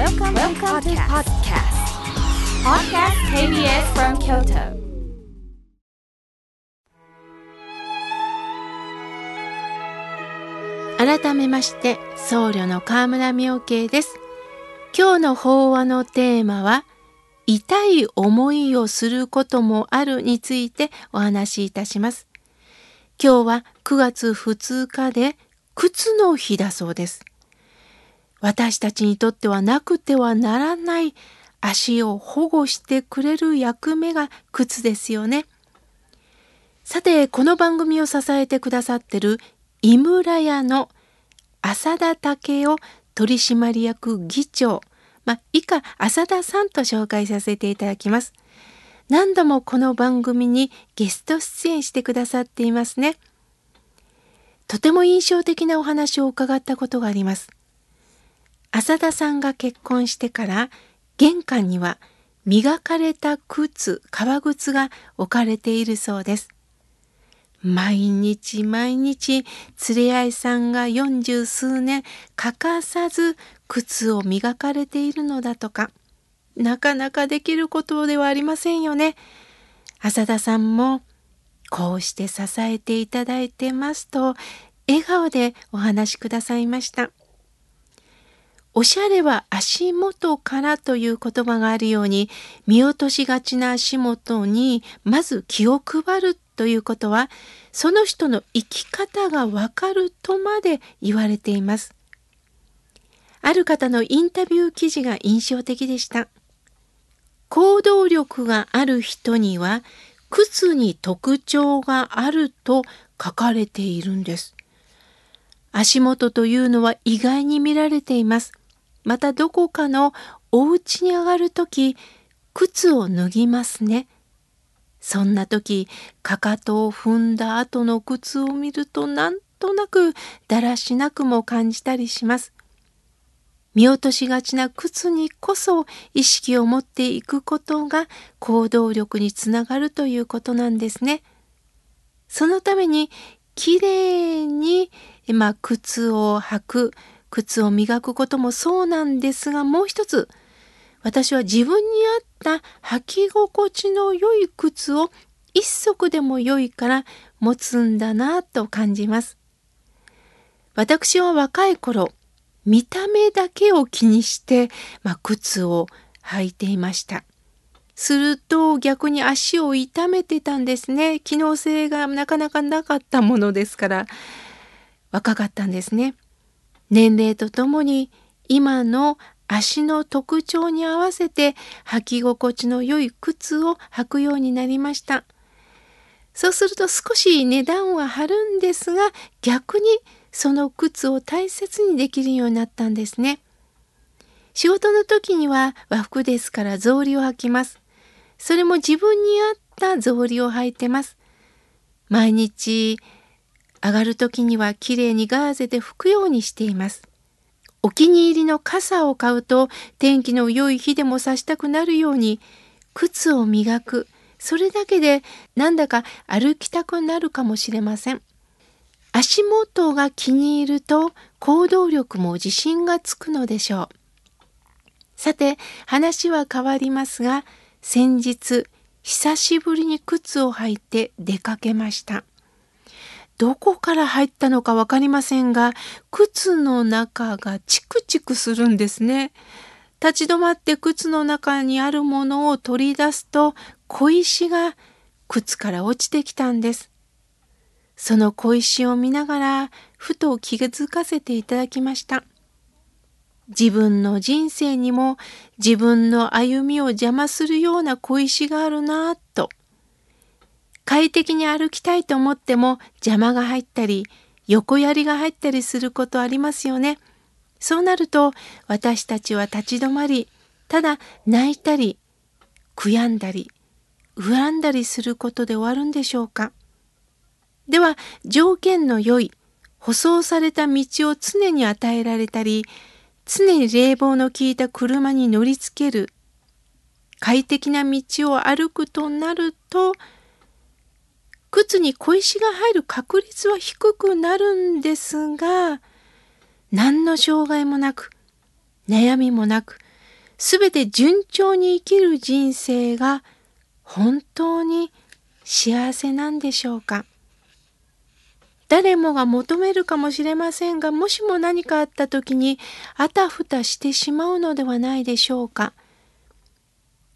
Welcome, Welcome to podcast. Podcast KBS from Kyoto. 改めまして僧侶の河村明慶です今日の法話のテーマは痛い思いをすることもあるについてお話しいたします今日は9月2日で靴の日だそうです私たちにとってはなくてはならない足を保護してくれる役目が靴ですよね。さて、この番組を支えてくださってる井村屋の浅田武雄取締役議長、ま、以下浅田さんと紹介させていただきます。何度もこの番組にゲスト出演してくださっていますね。とても印象的なお話を伺ったことがあります。浅田さんが結婚してから玄関には磨かれた靴、革靴が置かれているそうです。毎日毎日連れ合いさんが四十数年欠かさず靴を磨かれているのだとか。なかなかできることではありませんよね。浅田さんもこうして支えていただいてますと笑顔でお話しくださいました。おしゃれは足元からという言葉があるように見落としがちな足元にまず気を配るということはその人の生き方がわかるとまで言われています。ある方のインタビュー記事が印象的でした。行動力がある人には靴に特徴があると書かれているんです。足元というのは意外に見られています。またどこかのお家に上がるとき、靴を脱ぎますね。そんな時、かかとを踏んだ後の靴を見るとなんとなくだらしなくも感じたりします。見落としがちな靴にこそ意識を持っていくことが行動力につながるということなんですね。そのためにきれいに、まあ、靴を履く靴を磨くこともそうなんですがもう一つ私は自分に合った履き心地の良い靴を一足でも良いから持つんだなと感じます。私は若い頃見た目だけを気にして、まあ、靴を履いていました。すると逆に足を痛めてたんですね。機能性がなかなかなかったものですから若かったんですね。年齢とともに今の足の特徴に合わせて履き心地の良い靴を履くようになりました。そうすると少し値段は張るんですが逆にその靴を大切にできるようになったんですね。仕事の時には和服ですから草履を履きます。それも自分に合った草履を履いてます。毎日上がる時にはきれいにガーゼで拭くようにしています。お気に入りの傘を買うと天気の良い日でも差したくなるように靴を磨く。それだけでなんだか歩きたくなるかもしれません。足元が気に入ると行動力も自信がつくのでしょう。さて話は変わりますが先日久しぶりに靴を履いて出かけました。どこから入ったのか分かりませんが靴の中がチクチクするんですね。立ち止まって靴の中にあるものを取り出すと小石が靴から落ちてきたんです。その小石を見ながらふと気づかせていただきました。自分の人生にも自分の歩みを邪魔するような小石があるなぁと。快適に歩きたいと思っても邪魔が入ったり横槍が入ったりすることありますよね。そうなると私たちは立ち止まりただ泣いたり悔やんだり恨んだりすることで終わるんでしょうかでは条件の良い舗装された道を常に与えられたり常に冷房の効いた車に乗りつける快適な道を歩くとなるとに小石が入る確率は低くなるんですが何の障害もなく悩みもなくすべて順調に生きる人生が本当に幸せなんでしょうか？誰もが求めるかもしれませんが、もしも何かあった時にあたふたしてしまうのではないでしょうか？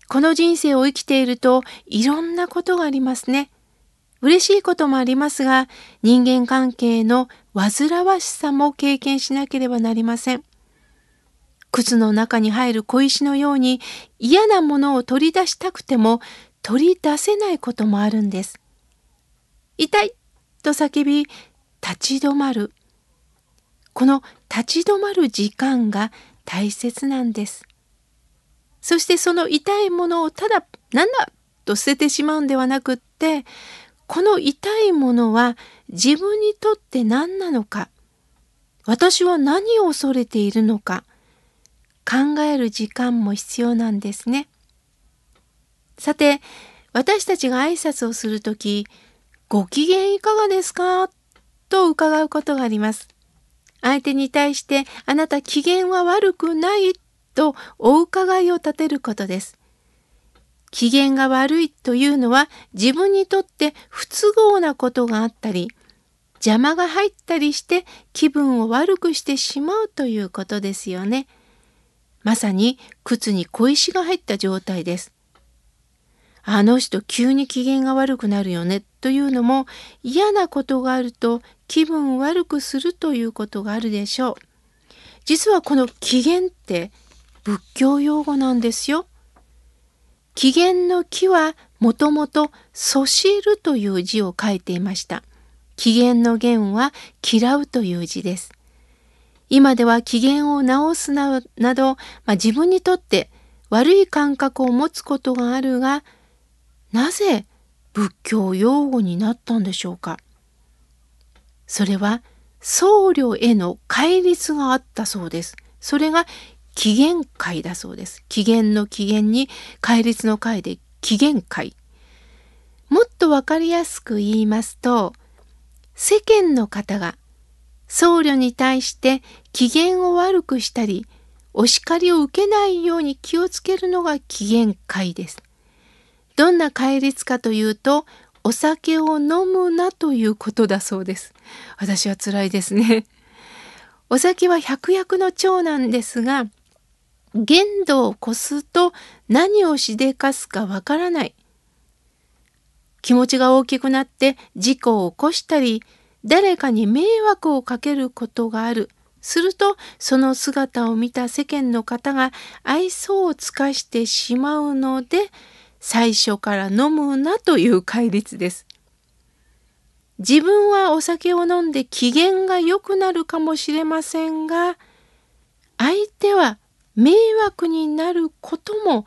この人生を生きているといろんなことがありますね。嬉しいこともありますが、人間関係の煩わしさも経験しなければなりません。靴の中に入る小石のように嫌なものを取り出したくても取り出せないこともあるんです。痛いと叫び立ち止まる。この立ち止まる時間が大切なんです。そしてその痛いものをただなんだと捨ててしまうんではなくってこの痛いものは自分にとって何なのか私は何を恐れているのか考える時間も必要なんですね。さて私たちが挨拶をする時ご機嫌いかがですか？と伺うことがあります。相手に対してあなた機嫌は悪くないとお伺いを立てることです。機嫌が悪いというのは自分にとって不都合なことがあったり邪魔が入ったりして気分を悪くしてしまうということですよね。まさに靴に小石が入った状態です。あの人急に機嫌が悪くなるよねというのも嫌なことがあると気分を悪くするということがあるでしょう。実はこの機嫌って仏教用語なんですよ。機嫌の木はもともとそしるという字を書いていました。機嫌の弦は嫌うという字です。今では機嫌を直すなど、まあ、自分にとって悪い感覚を持つことがあるが、なぜ仏教用語になったんでしょうか？それは僧侶への戒律があったそうです。それが起源会だそうです。起源の起源に戒律の会で起源会。もっとわかりやすく言いますと、世間の方が僧侶に対して機嫌を悪くしたり、お叱りを受けないように気をつけるのが起源会です。どんな戒律かというと、お酒を飲むなということだそうです。私は辛いですね。お酒は百薬の長なんですが、限度を越すと何をしでかすかわからない。気持ちが大きくなって事故を起こしたり、誰かに迷惑をかけることがある。するとその姿を見た世間の方が愛想を尽かしてしまうので最初から飲むなという戒律です。自分はお酒を飲んで機嫌が良くなるかもしれませんが相手は迷惑になることも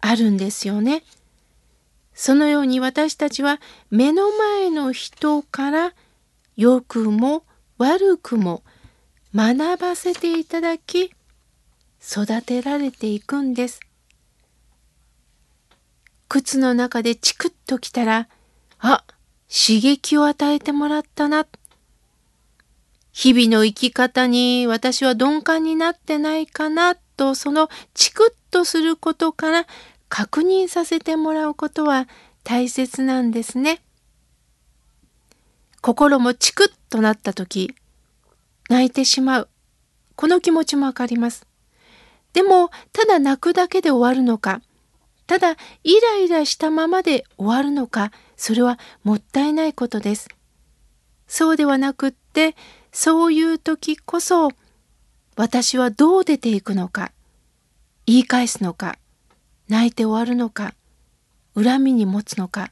あるんですよね。そのように私たちは目の前の人から良くも悪くも学ばせていただき育てられていくんです。靴の中でチクッときたらあ刺激を与えてもらったな日々の生き方に私は鈍感になってないかなとそのチクッとすることから確認させてもらうことは大切なんですね。心もチクッとなった時泣いてしまうこの気持ちもわかります。でもただ泣くだけで終わるのかただイライラしたままで終わるのかそれはもったいないことです。そうではなくってそういう時こそ私はどう出ていくのか言い返すのか泣いて終わるのか恨みに持つのか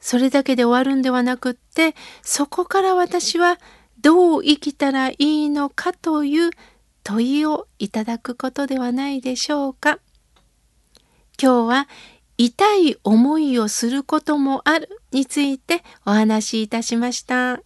それだけで終わるんではなくってそこから私はどう生きたらいいのかという問いをいただくことではないでしょうか。今日は痛い思いをすることもあるについてお話しいたしました。